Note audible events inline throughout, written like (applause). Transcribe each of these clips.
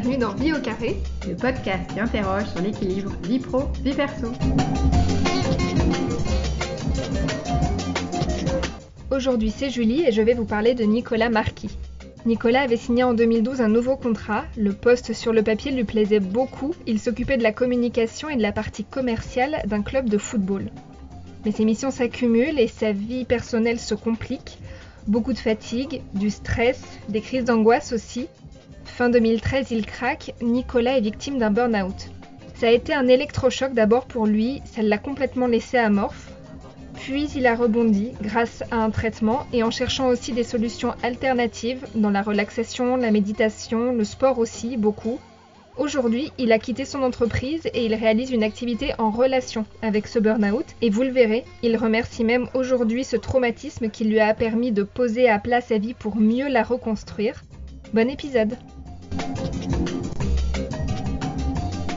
bienvenue dans Vie au carré, le podcast qui interroge sur l'équilibre vie pro, vie perso. Aujourd'hui c'est Julie et je vais vous parler de Nicolas Marquis. Nicolas avait signé en 2012 un nouveau contrat, le poste sur le papier lui plaisait beaucoup, il s'occupait de la communication et de la partie commerciale d'un club de football. Mais ses missions s'accumulent et sa vie personnelle se complique, beaucoup de fatigue, du stress, des crises d'angoisse aussi, Fin 2013, il craque, Nicolas est victime d'un burn-out. Ça a été un électrochoc d'abord pour lui, ça l'a complètement laissé amorphe. Puis il a rebondi grâce à un traitement et en cherchant aussi des solutions alternatives dans la relaxation, la méditation, le sport aussi, beaucoup. Aujourd'hui, il a quitté son entreprise et il réalise une activité en relation avec ce burn-out. Et vous le verrez, il remercie même aujourd'hui ce traumatisme qui lui a permis de poser à plat sa vie pour mieux la reconstruire. Bon épisode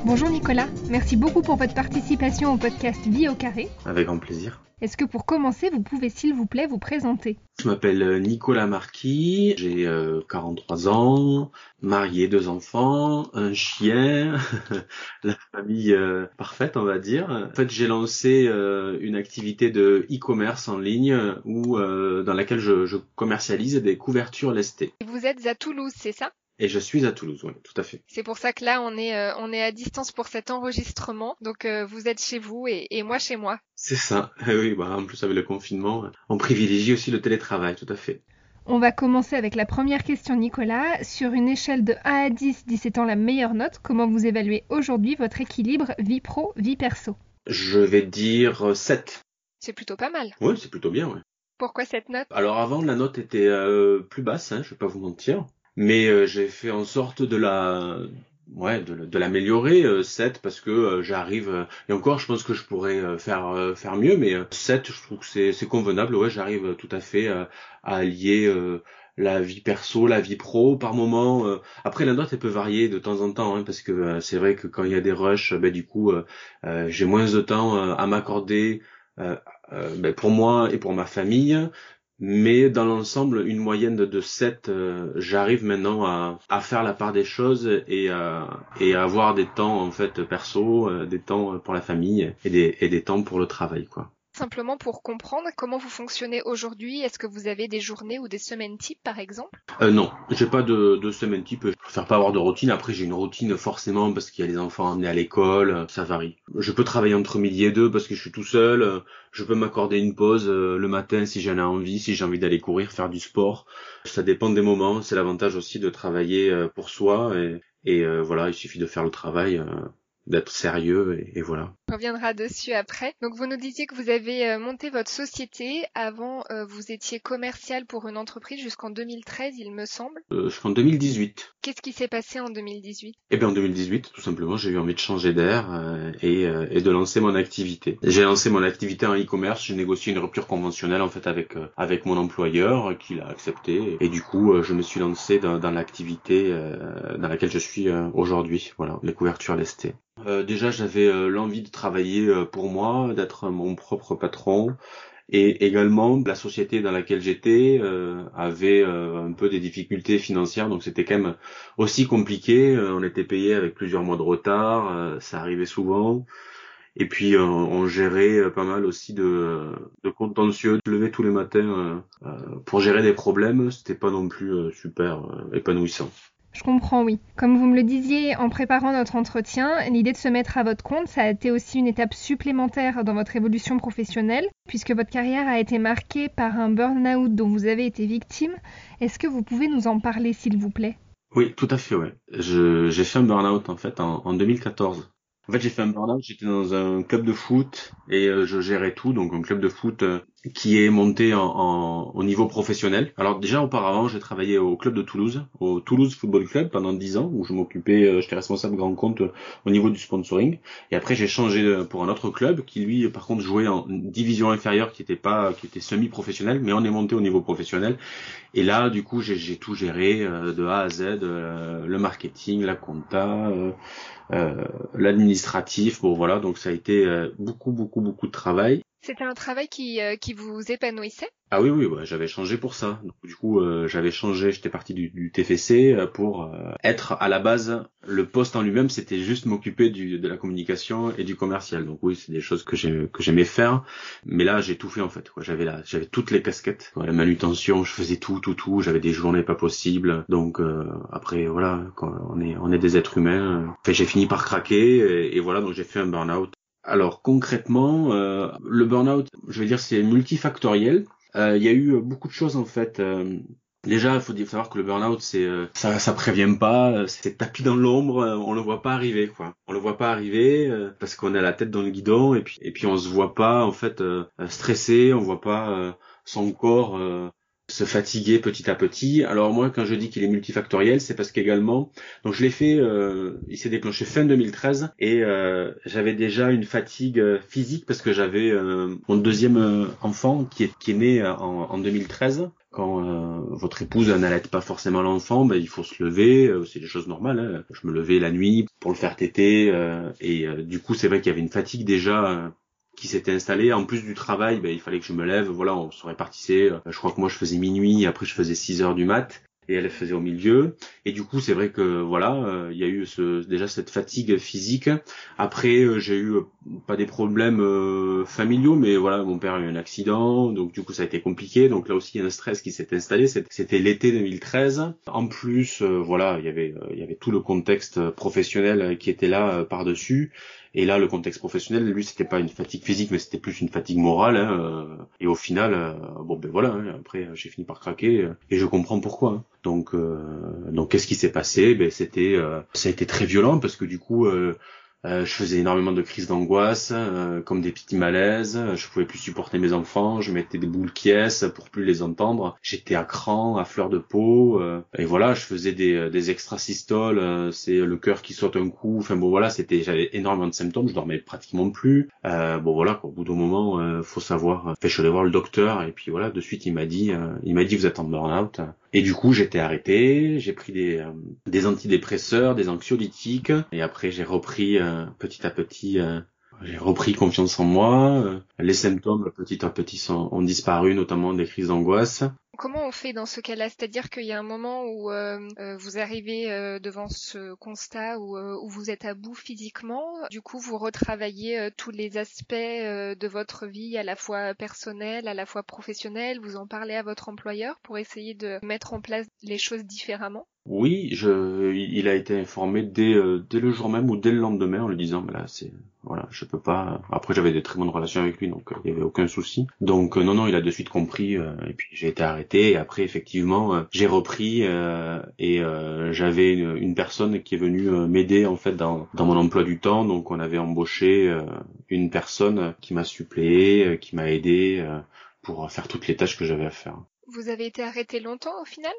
Bonjour Nicolas, merci beaucoup pour votre participation au podcast Vie au carré. Avec grand plaisir. Est-ce que pour commencer, vous pouvez s'il vous plaît vous présenter? Je m'appelle euh, Nicolas Marquis, j'ai 43 euh, ans, marié, deux enfants, un chien, (laughs) la famille euh, parfaite on va dire. En fait j'ai lancé une activité de e-commerce en ligne où, dans laquelle je, je commercialise des couvertures lestées. Vous êtes à Toulouse, c'est ça? Et je suis à Toulouse, oui, tout à fait. C'est pour ça que là, on est, euh, on est à distance pour cet enregistrement. Donc, euh, vous êtes chez vous et, et moi chez moi. C'est ça. (laughs) oui, bah, en plus, avec le confinement, on privilégie aussi le télétravail, tout à fait. On va commencer avec la première question, Nicolas. Sur une échelle de 1 à 10, 10 étant la meilleure note, comment vous évaluez aujourd'hui votre équilibre vie pro, vie perso? Je vais dire 7. C'est plutôt pas mal. Oui, c'est plutôt bien, oui. Pourquoi cette note? Alors avant, la note était euh, plus basse, hein, je vais pas vous mentir mais euh, j'ai fait en sorte de la ouais de, l'améliorer 7 euh, parce que euh, j'arrive et encore je pense que je pourrais faire faire mieux mais 7 je trouve que c'est c'est convenable ouais j'arrive tout à fait à allier la vie perso, la vie pro par moment. après la note elle peut varier de temps en temps hein, parce que c'est vrai que quand il y a des rushs, ben du coup j'ai moins de temps à m'accorder ben, pour moi et pour ma famille. Mais dans l'ensemble, une moyenne de 7, euh, j'arrive maintenant à, à, faire la part des choses et à, et à avoir des temps en fait perso, euh, des temps pour la famille et des, et des temps pour le travail quoi. Simplement pour comprendre comment vous fonctionnez aujourd'hui, est-ce que vous avez des journées ou des semaines types par exemple? Euh, Non, j'ai pas de, de semaine type. Je préfère pas avoir de routine. Après, j'ai une routine forcément parce qu'il y a les enfants amenés à l'école. Ça varie. Je peux travailler entre midi et deux parce que je suis tout seul. Je peux m'accorder une pause euh, le matin si j'en ai envie, si j'ai envie d'aller courir, faire du sport. Ça dépend des moments. C'est l'avantage aussi de travailler euh, pour soi et, euh, voilà, il suffit de faire le travail d'être sérieux et, voilà. On reviendra dessus après. Donc vous nous disiez que vous avez euh, monté votre société. Avant, euh, vous étiez commercial pour une entreprise jusqu'en 2013, il me semble. Euh, jusqu'en 2018. Qu'est-ce qui s'est passé en 2018 Eh bien en 2018, tout simplement, j'ai eu envie de changer d'air et, et, de lancer mon activité. J'ai lancé mon activité en e-commerce. J'ai négocié une rupture conventionnelle en fait avec avec mon employeur qui l'a accepté et du coup je me suis lancé dans, dans l'activité dans laquelle je suis aujourd'hui. Voilà, les couvertures lestées. Euh, déjà, j'avais euh, l'envie de travailler euh, pour moi, d'être mon propre patron. Et également, la société dans laquelle j'étais avait un peu des difficultés financières, donc c'était quand même aussi compliqué. on était payé avec plusieurs mois de retard, ça arrivait souvent. Et puis on gérait pas mal aussi de, de contentieux, de lever tous les matins pour gérer des problèmes. C'était pas non plus super épanouissant. Je comprends, oui. Comme vous me le disiez en préparant notre entretien, l'idée de se mettre à votre compte, ça a été aussi une étape supplémentaire dans votre évolution professionnelle, puisque votre carrière a été marquée par un burn-out dont vous avez été victime. Est-ce que vous pouvez nous en parler, s'il vous plaît? Oui, tout à fait, ouais. j'ai fait un burn-out, en fait, en 2014. En fait, j'ai fait un burn-out, j'étais dans un club de foot et euh, je gérais tout, donc un club de foot euh, qui est monté en, en, au niveau professionnel. Alors déjà auparavant, j'ai travaillé au club de Toulouse, au Toulouse Football Club pendant 10 ans, où je m'occupais, euh, j'étais responsable grand compte au niveau du sponsoring. Et après, j'ai changé pour un autre club qui lui, par contre, jouait en division inférieure, qui était pas, qui était semi-professionnel, mais on est monté au niveau professionnel. Et là, du coup, j'ai tout géré de A à Z, le marketing, la compta euh, l'administratif. Bon voilà, donc ça a été euh, beaucoup beaucoup beaucoup de travail. C'était un travail qui, euh, qui vous épanouissait? Ah oui, oui, j'avais changé pour ça. du coup, euh, j'avais changé, j'étais parti du, TFC euh, pour être à la base, le poste en lui-même, c'était juste m'occuper de la communication et du commercial. Donc oui, c'est des choses que j'aimais faire, mais là, j'ai tout fait en fait. J'avais là, j'avais toutes les casquettes, la manutention, je faisais tout, tout, tout. J'avais des journées pas possibles. Donc après, voilà, quand on est, on est des êtres humains. j'ai fini par craquer et, et voilà, donc j'ai fait un burn-out alors concrètement, euh, le burn-out, je veux dire, c'est multifactoriel. Euh, il y a eu beaucoup de choses en fait. Euh, déjà, il faut savoir que le burn-out, c'est ça, ça prévient pas, c'est tapis dans l'ombre, on le voit pas arriver quoi. On le voit pas arriver parce qu'on a la tête dans le guidon et puis et puis on se voit pas en fait stressé, on voit pas son corps se fatiguer petit à petit. Alors moi, quand je dis qu'il est multifactoriel, c'est parce qu'également, donc je l'ai fait, euh, il s'est déclenché fin 2013 et euh, j'avais déjà une fatigue euh, physique parce que j'avais mon deuxième enfant qui est, qui est né en, en 2013 quand votre épouse n'allait pas forcément l'enfant, ben, il faut se lever, c'est des choses normales. Hein. Je me levais la nuit pour le faire téter et du coup c'est vrai qu'il y avait une fatigue déjà qui s'était installé. En plus du travail, ben, il fallait que je me lève. Voilà, on se répartissait. Euh, je crois que moi, je faisais minuit. Après, je faisais 6 heures du mat et elle faisait au milieu. Et du coup, c'est vrai que voilà, euh, il y a eu ce, déjà cette fatigue physique. Après, euh, j'ai eu pas des problèmes familiaux, mais voilà, mon père a eu un accident, donc du coup, ça a été compliqué. Donc là aussi, il y a un stress qui s'est installé. C'était l'été 2013. En plus, voilà, il y avait il y avait tout le contexte professionnel qui était là par dessus. Et là, le contexte professionnel, lui, c'était pas une fatigue physique, mais c'était plus une fatigue morale. Hein, euh, et au final, euh, bon ben voilà. Hein, après, j'ai fini par craquer euh, et je comprends pourquoi. Hein. Donc, donc, qu'est-ce qui s'est passé? Ben, c'était, ça a été très violent parce que du coup, euh, je faisais énormément de crises d'angoisse, euh, comme des petits malaises. Je pouvais plus supporter mes enfants. Je mettais des boules qui pour plus les entendre. J'étais à cran, à fleur de peau. Euh, et voilà, je faisais des, des extrasystoles. c'est le cœur qui saute un coup. Enfin bon, voilà, c'était, j'avais énormément de symptômes. Je dormais pratiquement plus. bon voilà, au bout d'un moment, faut savoir. Enfin, je suis voir le docteur et puis voilà, de suite il m'a dit, il m'a dit vous êtes en burn-out. Et du coup, j'étais arrêté, j'ai pris des, euh, des antidépresseurs, des anxiolytiques, et après j'ai repris euh, petit à petit, euh, j'ai repris confiance en moi. les symptômes petit à petit sont, ont disparu, notamment des crises d'angoisse. Comment on fait dans ce cas-là? C'est-à-dire qu'il y a un moment où euh, euh, vous arrivez euh, devant ce constat où, où, vous êtes à bout physiquement, du coup vous retravaillez tous les aspects de votre vie, à la fois personnelle, à la fois professionnelle, vous en parlez à votre employeur pour essayer de mettre en place les choses différemment oui, je, il a été informé dès, euh, dès le jour même ou dès le lendemain en lui disant, bah là, c'est, voilà, je peux pas. Après, j'avais des très bonnes relations avec lui, donc euh, il y avait aucun souci. Donc euh, non, non, il a de suite compris. et puis j'ai été arrêté. Et après, effectivement, j'ai repris et j'avais une, personne qui est venue m'aider en fait dans, dans mon emploi du temps. Donc on avait embauché une personne qui m'a suppléé, qui m'a aidé pour faire toutes les tâches que j'avais à faire. Vous avez été arrêté longtemps au final?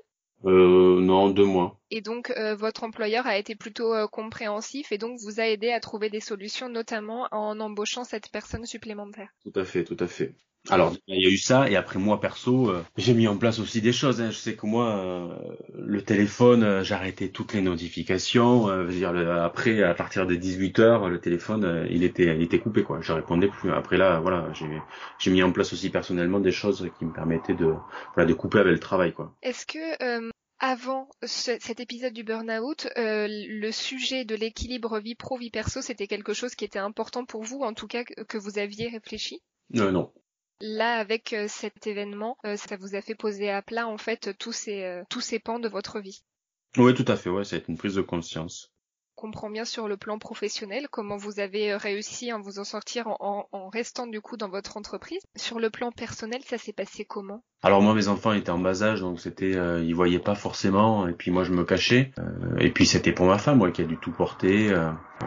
Euh, non, deux mois. Et donc euh, votre employeur a été plutôt euh, compréhensif et donc vous a aidé à trouver des solutions, notamment en embauchant cette personne supplémentaire. Tout à fait, tout à fait. Alors, il y a eu ça, et après moi, perso, euh, j'ai mis en place aussi des choses. Hein. Je sais que moi, euh, le téléphone, euh, j'arrêtais toutes les notifications. veux dire, après, à partir des 18 heures, le téléphone, il était, il était coupé, quoi. Je répondais plus. Après là, voilà, j'ai mis en place aussi personnellement des choses qui me permettaient de, voilà, de couper avec le travail, quoi. Est-ce que avant cet épisode du burn-out, le sujet de l'équilibre vie pro vie perso, c'était quelque chose qui était important pour vous, en tout cas que vous aviez réfléchi? Non, non, Là, avec euh, cet événement, euh, ça vous a fait poser à plat en fait tous ces euh, tous ces pans de votre vie. Oui, tout à fait. Ouais, été une prise de conscience comprend bien sur le plan professionnel comment vous avez réussi à vous en sortir en, en, restant du coup dans votre entreprise. Sur le plan personnel, ça s'est passé comment? Alors moi, mes enfants étaient en bas âge, donc c'était, euh, ils voyaient pas forcément, et puis moi je me cachais. et puis c'était pour ma femme, moi, qui a dû tout porter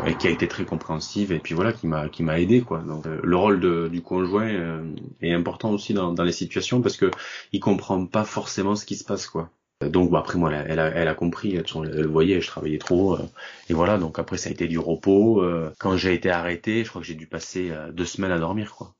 et qui a été très compréhensive, et puis voilà, qui m'a qui m'a aidé quoi. Donc le rôle de, du conjoint est important aussi dans, dans les situations parce que il comprend pas forcément ce qui se passe quoi. Donc bah, après moi elle a, elle a, compris, elle, elle, voyait je travaillais trop euh, et voilà donc après ça a été du repos. Euh, quand j'ai été arrêté, je crois que j'ai dû passer euh, deux semaines à dormir quoi.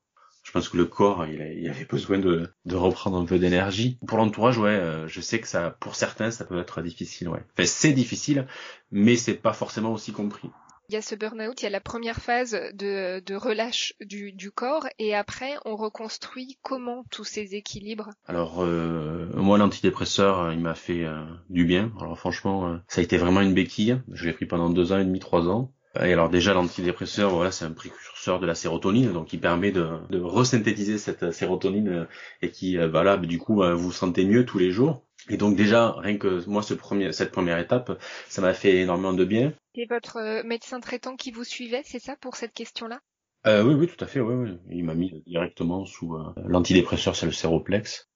Je pense que le corps il, avait besoin de, de reprendre un peu d'énergie. Pour l'entourage ouais, je sais que ça pour certains ça peut être difficile ouais. Enfin c'est difficile mais c'est pas forcément aussi compris. Il y a ce burn-out, il y a la première phase de, relâche du, corps et après on reconstruit comment tous ces équilibres Alors euh, moi l'antidépresseur il m'a fait euh, du bien. Alors franchement euh, ça a été vraiment une béquille. Je l'ai pris pendant deux ans et demi, trois ans. Et alors déjà l'antidépresseur voilà c'est un précurseur de la sérotonine donc il permet de, de resynthétiser cette sérotonine et qui voilà du coup vous vous sentez mieux tous les jours. Et donc déjà, rien que moi, ce premier, cette première étape, ça m'a fait énormément de bien. C'est votre euh, médecin traitant qui vous suivait, c'est ça, pour cette question-là? Euh, Oui, oui, tout à fait. Oui, oui. Il m'a mis directement sous euh, l'antidépresseur, c'est le Séroplex.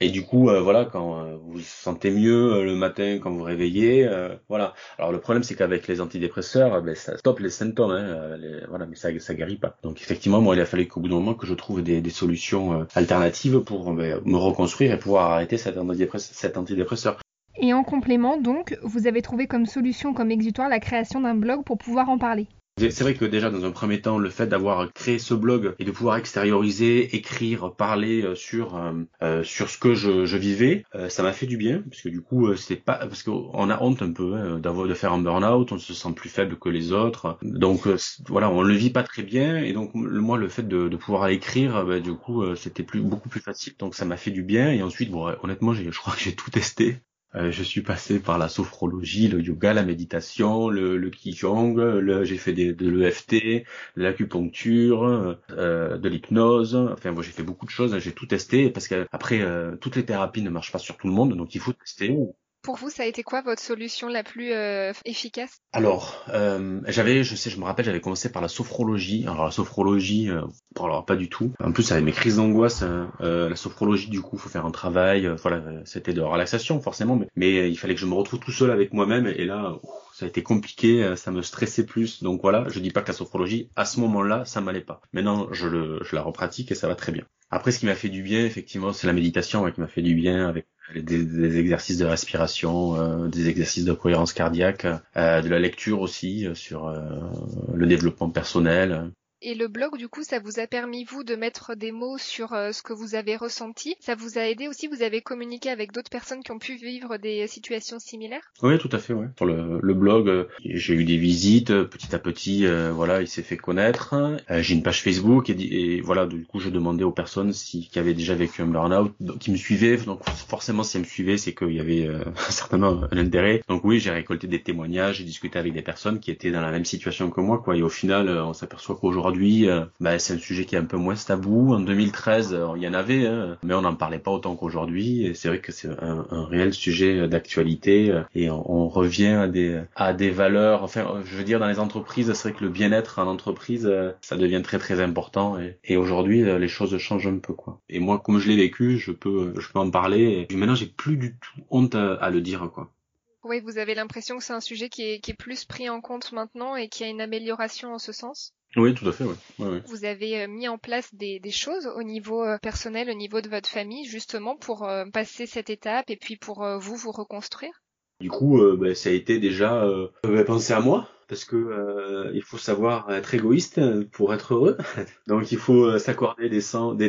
Et du coup, euh, voilà, quand euh, vous vous sentez mieux euh, le matin, quand vous réveillez, voilà. Alors le problème, c'est qu'avec les antidépresseurs, ben, ça stoppe les symptômes, hein, voilà, mais ça, ça guérit pas. Donc effectivement, moi, il a fallu qu'au bout d'un moment que je trouve des, des solutions alternatives pour ben, me reconstruire et pouvoir arrêter cet, cet antidépresseur. Et en complément, donc, vous avez trouvé comme solution, comme exutoire, la création d'un blog pour pouvoir en parler. C'est vrai que déjà dans un premier temps, le fait d'avoir créé ce blog et de pouvoir extérioriser, écrire, parler euh, sur euh, euh, sur ce que je, je vivais, ça m'a fait du bien parce que du coup c'est pas parce qu'on a honte un peu hein, d'avoir de faire un burn-out, on se sent plus faible que les autres, donc voilà on le vit pas très bien et donc moi le fait de, de pouvoir écrire, bah, du coup c'était plus beaucoup plus facile, donc ça m'a fait du bien et ensuite bon honnêtement je crois que j'ai tout testé euh, je suis passé par la sophrologie, le yoga, la méditation, le, le qigong, j'ai fait de l'EFT, l'acupuncture, euh, de l'hypnose. Enfin, moi, j'ai fait beaucoup de choses. J'ai tout testé parce que après, euh, toutes les thérapies ne marchent pas sur tout le monde, donc il faut tester. Pour vous, ça a été quoi votre solution la plus euh, efficace? Alors, euh, j'avais, je sais, je me rappelle, j'avais commencé par la sophrologie. Alors la sophrologie, euh, alors pas du tout. En plus, avec mes crises d'angoisse, euh, la sophrologie, du coup, faut faire un travail. voilà, c'était de relaxation forcément, mais, il fallait que je me retrouve tout seul avec moi-même. Et là, ça a été compliqué, ça me stressait plus. Donc voilà, je dis pas que la sophrologie, à ce moment-là, ça m'allait pas. Maintenant, je, le, je la repratique et ça va très bien. Après, ce qui m'a fait du bien, effectivement, c'est la méditation qui m'a fait du bien avec des, exercices de respiration, euh, des exercices de cohérence cardiaque, euh, de la lecture aussi euh, sur le développement personnel. Et le blog, du coup, ça vous a permis, vous, de mettre des mots sur euh, ce que vous avez ressenti. Ça vous a aidé aussi, vous avez communiqué avec d'autres personnes qui ont pu vivre des situations similaires? Oui, tout à fait, ouais. Sur le, blog, euh, j'ai eu des visites, euh, petit à petit, voilà, il s'est fait connaître. j'ai une page Facebook et, voilà, du coup, je demandais aux personnes si, qui avaient déjà vécu un burn-out, qui me suivaient. Donc, forcément, si elles me suivaient, c'est qu'il y avait (laughs) certainement un intérêt. Donc oui, j'ai récolté des témoignages, j'ai discuté avec des personnes qui étaient dans la même situation que moi, quoi. Et au final, on s'aperçoit qu'aujourd'hui, aujourd'hui, euh, bah, c'est un sujet qui est un peu moins tabou. En 2013, euh, il y en avait, hein, mais on n'en parlait pas autant qu'aujourd'hui. Et c'est vrai que c'est un, un, réel sujet d'actualité. Euh, et on, on, revient à des, à des valeurs. Enfin, je veux dire, dans les entreprises, c'est vrai que le bien-être en entreprise, ça devient très très important. Et, et aujourd'hui, les choses changent un peu, quoi. Et moi, comme je l'ai vécu, je peux, je peux en parler. Et maintenant, j'ai plus du tout honte à, à le dire, quoi. Oui, vous avez l'impression que c'est un sujet qui est, qui est, plus pris en compte maintenant et qui a une amélioration en ce sens? Oui, tout à fait. Oui. Vous avez euh, mis en place des, des, choses au niveau euh, personnel, au niveau de votre famille, justement pour euh, passer cette étape et puis pour vous vous reconstruire? Du coup, bah, ça a été déjà penser à moi, parce que euh, il faut savoir être égoïste pour être heureux. (laughs) Donc il faut euh, s'accorder des,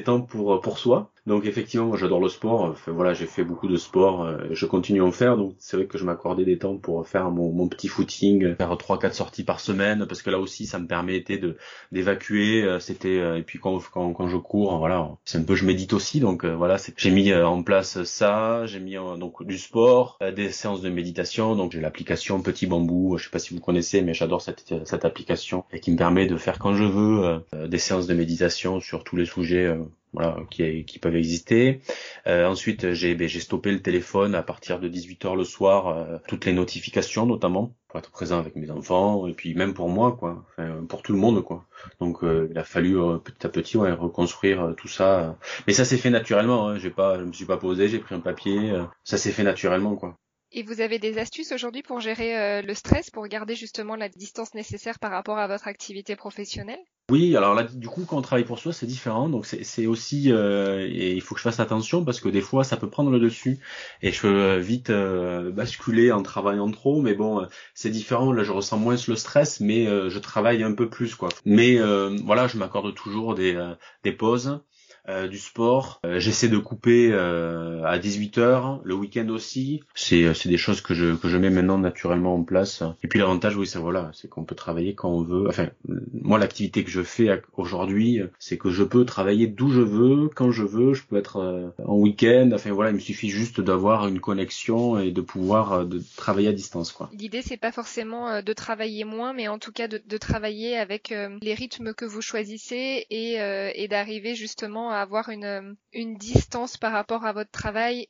temps pour euh, pour soi. Donc effectivement, j'adore le sport. Voilà, j'ai fait beaucoup de sport, je continue à en faire. Donc c'est vrai que je m'accordais des temps pour faire mon, petit footing, faire trois quatre sorties par semaine, parce que là aussi ça me permettait de d'évacuer. C'était et puis quand, quand je cours, voilà, c'est un peu je médite aussi. Donc voilà, j'ai mis en place ça. J'ai mis donc du sport, des séances de méditation. Donc j'ai l'application Petit Bambou. Je sais pas si vous connaissez j'adore cette, cette application et qui me permet de faire quand je veux euh, des séances de méditation sur tous les sujets euh, voilà, qui, qui peuvent exister. Euh, ensuite, j'ai ben, stoppé le téléphone à partir de 18h le soir, toutes les notifications notamment, pour être présent avec mes enfants, et puis même pour moi, quoi, enfin, pour tout le monde, quoi. Donc il a fallu petit à petit ouais, reconstruire tout ça. Mais ça s'est fait naturellement, hein. j'ai pas, je me suis pas posé, j'ai pris un papier, ça s'est fait naturellement, quoi. Et vous avez des astuces aujourd'hui pour gérer euh, le stress, pour garder justement la distance nécessaire par rapport à votre activité professionnelle? Oui, alors là, du coup, quand on travaille pour soi, c'est différent. Donc c'est aussi, euh, et il faut que je fasse attention parce que des fois, ça peut prendre le dessus et je peux vite euh, basculer en travaillant trop. Mais bon, c'est différent. Là, je ressens moins le stress, mais je travaille un peu plus, quoi. Mais voilà, je m'accorde toujours des, des pauses. Euh, du sport. Euh, j'essaie de couper euh, à 18 h le week-end aussi. C'est c'est des choses que je que je mets maintenant naturellement en place. Et puis l'avantage, oui, c'est voilà, c'est qu'on peut travailler quand on veut. Enfin, moi, l'activité que je fais aujourd'hui, c'est que je peux travailler d'où je veux, quand je veux. Je peux être en week-end. Enfin voilà, il me suffit juste d'avoir une connexion et de pouvoir de travailler à distance, quoi. L'idée, c'est pas forcément de travailler moins, mais en tout cas de, de travailler avec les rythmes que vous choisissez et, et d'arriver justement à avoir une, une distance par rapport à votre travail.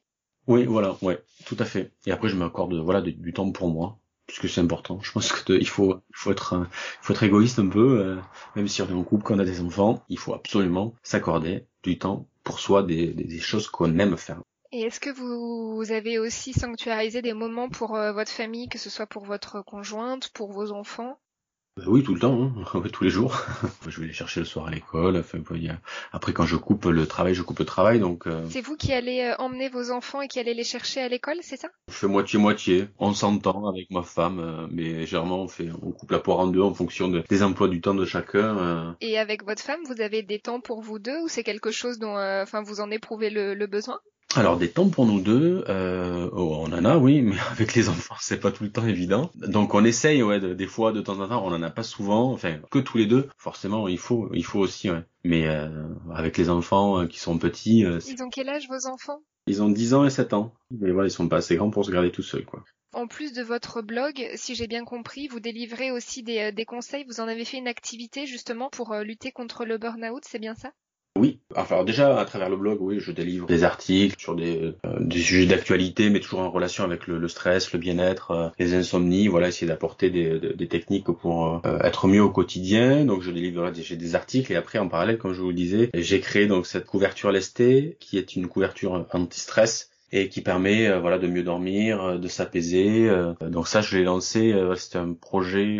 Oui, voilà, ouais, tout à fait. Et après, je m'accorde voilà du, temps pour moi, puisque c'est important. Je pense qu'il faut, il faut être, il faut être égoïste un peu, euh, même si on est en couple, qu'on a des enfants, il faut absolument s'accorder du temps pour soi, des, des, choses qu'on aime faire. Et est-ce que vous avez aussi sanctuarisé des moments pour euh, votre famille, que ce soit pour votre conjointe, pour vos enfants? Bah oui, tout le temps, hein. (laughs) tous les jours. (laughs) je vais les chercher le soir à l'école. Enfin, après, quand je coupe le travail, je coupe le travail. Donc. Euh, c'est vous qui allez euh, emmener vos enfants et qui allez les chercher à l'école, c'est ça? Je fais moitié moitié. On s'entend avec ma femme, euh, mais généralement on fait, on coupe la poire en deux en fonction des emplois du temps de chacun. Et avec votre femme, vous avez des temps pour vous deux ou c'est quelque chose dont, enfin, vous en éprouvez le besoin? Alors des temps pour nous deux, euh, oh, on en a oui, (laughs) mais avec les enfants c'est pas tout le temps évident. Donc on essaye ouais, des fois de temps en temps, on en a pas souvent, enfin que tous les deux. Forcément il faut, il faut aussi ouais. Mais euh, avec les enfants euh, qui sont petits. Ils ont quel âge vos enfants? Ils ont 10 ans et 7 ans. Mais voilà ils sont pas assez grands pour se garder tout seuls quoi. En plus de votre blog, si j'ai bien compris, vous délivrez aussi des, des conseils. Vous en avez fait une activité justement pour lutter contre le burn-out, c'est bien ça? Oui, enfin déjà à travers le blog, oui, je délivre des articles sur des, euh, sujets d'actualité, mais toujours en relation avec le, stress, le bien-être, euh, les insomnies. Voilà, essayer d'apporter des, des, techniques pour euh, être mieux au quotidien. Donc je délivre des, des articles et après en parallèle, comme je vous le disais, j'ai créé donc cette couverture lestée qui est une couverture anti-stress et qui permet euh, voilà de mieux dormir, euh, de s'apaiser. Euh. donc ça je l'ai lancé, c'était un projet,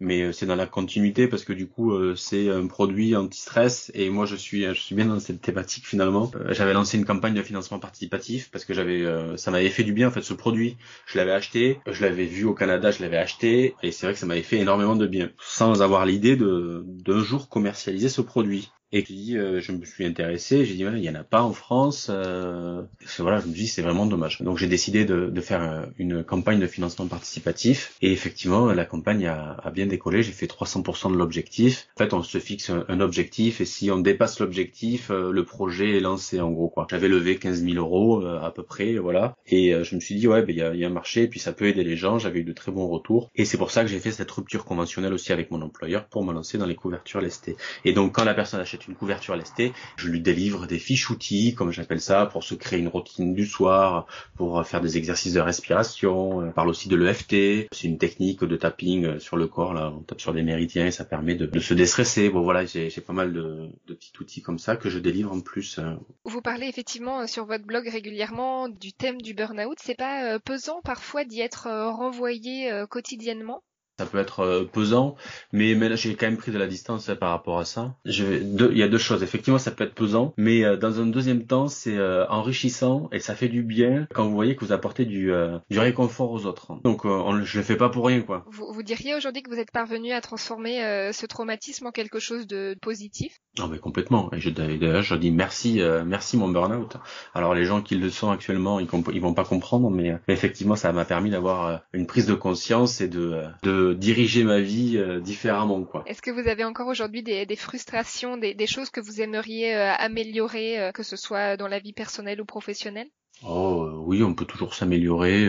mais c'est dans la continuité parce que du coup c'est un produit anti-stress et moi je suis je suis bien dans cette thématique finalement. j'avais lancé une campagne de financement participatif parce que j'avais ça m'avait fait du bien en fait ce produit. Je l'avais acheté, je l'avais vu au Canada, je l'avais acheté et c'est vrai que ça m'avait fait énormément de bien sans avoir l'idée de d'un jour commercialiser ce produit. Et puis euh, je me suis intéressé, j'ai dit il y en a pas en France. Euh, voilà, je me dis c'est vraiment dommage. Donc j'ai décidé de, de, faire euh, une campagne de financement participatif et effectivement la campagne a, a bien décollé. J'ai fait 300% de l'objectif. En fait, on se fixe un, objectif et si on dépasse l'objectif, euh, le projet est lancé en gros quoi. J'avais levé 15 000 euros à peu près, voilà. Et je me suis dit ouais, ben il y a, y a un marché, puis ça peut aider les gens. J'avais eu de très bons retours et c'est pour ça que j'ai fait cette rupture conventionnelle aussi avec mon employeur pour me lancer dans les couvertures lestées. Et donc quand la personne achète une couverture lestée, je lui délivre des fiches outils, comme j'appelle ça, pour se créer une routine du soir, pour faire des exercices de respiration. On parle aussi de l'EFT. C'est une technique de tapping sur le corps, là. On tape sur des méridiens et ça permet de, se déstresser. Bon, voilà, j'ai pas mal de, de, petits outils comme ça que je délivre en plus. Euh. Vous parlez effectivement euh, sur votre blog régulièrement du thème du burn-out. C'est pas euh, pesant parfois d'y être renvoyé quotidiennement? Ça peut être euh, pesant, mais, j'ai quand même pris de la distance par rapport à ça. Je il y a deux choses. Effectivement, ça peut être pesant, mais euh, dans un deuxième temps, c'est euh, enrichissant et ça fait du bien quand vous voyez que vous apportez du, du réconfort aux autres. Donc on, je le fais pas pour rien, quoi. Vous, vous diriez aujourd'hui que vous êtes parvenu à transformer ce traumatisme en quelque chose de positif? Non, mais complètement. Et je, d'ailleurs, je dis merci, merci mon burn-out. Alors les gens qui le sont actuellement, ils, ils vont pas comprendre, mais, mais effectivement, ça m'a permis d'avoir une prise de conscience et de, de diriger ma vie euh, différemment quoi. Est-ce que vous avez encore aujourd'hui des, frustrations, des, choses que vous aimeriez euh, améliorer, euh, que ce soit dans la vie personnelle ou professionnelle? Oh oui, on peut toujours s'améliorer.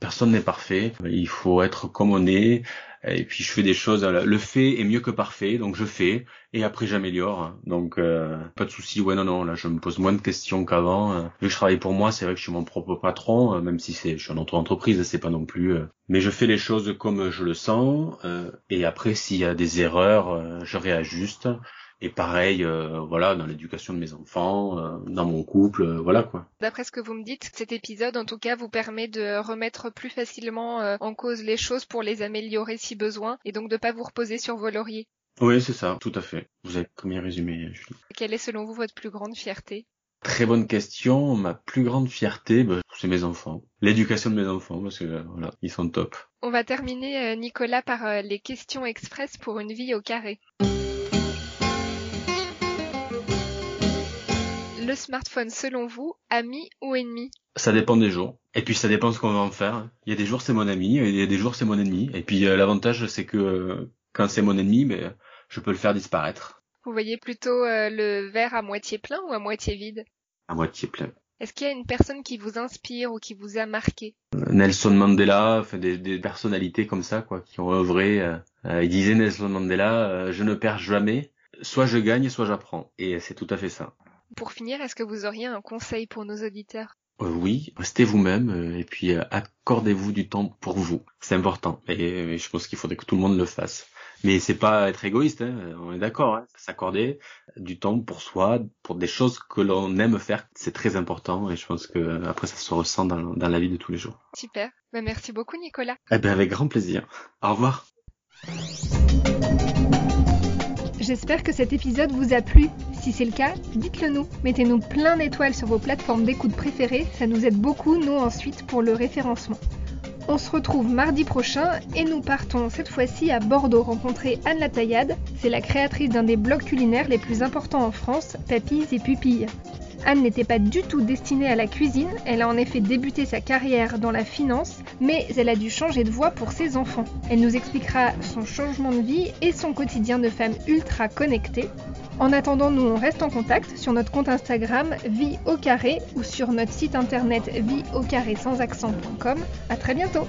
Personne n'est parfait. Il faut être comme on est. Et puis je fais des choses. Le fait est mieux que parfait, donc je fais. Et après j'améliore. Donc euh, pas de souci. Ouais non non. Là je me pose moins de questions qu'avant. Vu que je travaille pour moi, c'est vrai que je suis mon propre patron, euh, même si c'est je suis en auto-entreprise, c'est pas non plus. Euh. Mais je fais les choses comme je le sens. et après s'il y a des erreurs, je réajuste. Et pareil, euh, voilà, dans l'éducation de mes enfants, euh, dans mon couple, euh, voilà quoi. D'après ce que vous me dites, cet épisode, en tout cas, vous permet de remettre plus facilement en cause les choses pour les améliorer si besoin, et donc de pas vous reposer sur vos lauriers. Oui, c'est ça, tout à fait. Vous avez bien résumé, Julie. Quelle est selon vous votre plus grande fierté? Très bonne question. Ma plus grande fierté, bah, c'est mes enfants. L'éducation de mes enfants, parce que voilà, ils sont top. On va terminer, Nicolas, par les questions express pour une vie au carré. Le smartphone, selon vous, ami ou ennemi? Ça dépend des jours. Et puis ça dépend ce qu'on va en faire. Il y a des jours c'est mon ami, et il y a des jours c'est mon ennemi. Et puis euh, l'avantage c'est que euh, quand c'est mon ennemi, mais je peux le faire disparaître. Vous voyez plutôt euh, le verre à moitié plein ou à moitié vide? À moitié plein. Est-ce qu'il y a une personne qui vous inspire ou qui vous a marqué? Nelson Mandela, des, des, personnalités comme ça, quoi, qui ont œuvré. il disait Nelson Mandela, je ne perds jamais, soit je gagne, soit j'apprends. Et c'est tout à fait ça. Pour finir, est-ce que vous auriez un conseil pour nos auditeurs? Euh, oui, restez vous-même euh, et puis euh, accordez-vous du temps pour vous. C'est important et je pense qu'il faudrait que tout le monde le fasse. Mais c'est pas être égoïste, hein, on est d'accord. Hein, S'accorder du temps pour soi, pour des choses que l'on aime faire, c'est très important et je pense que après ça se ressent dans, dans la vie de tous les jours. Super. Ben, merci beaucoup Nicolas. Eh ben avec grand plaisir. Au revoir. J'espère que cet épisode vous a plu. Si c'est le cas, dites-le nous. Mettez-nous plein d'étoiles sur vos plateformes d'écoute préférées, ça nous aide beaucoup, nous ensuite, pour le référencement. On se retrouve mardi prochain et nous partons cette fois-ci à Bordeaux rencontrer Anne Lataillade. C'est la créatrice d'un des blogs culinaires les plus importants en France, Papilles et Pupilles. Anne n'était pas du tout destinée à la cuisine, elle a en effet débuté sa carrière dans la finance, mais elle a dû changer de voie pour ses enfants. Elle nous expliquera son changement de vie et son quotidien de femme ultra connectée. En attendant, nous on reste en contact sur notre compte Instagram vie au carré ou sur notre site internet vie au carré sans accent.com. À très bientôt.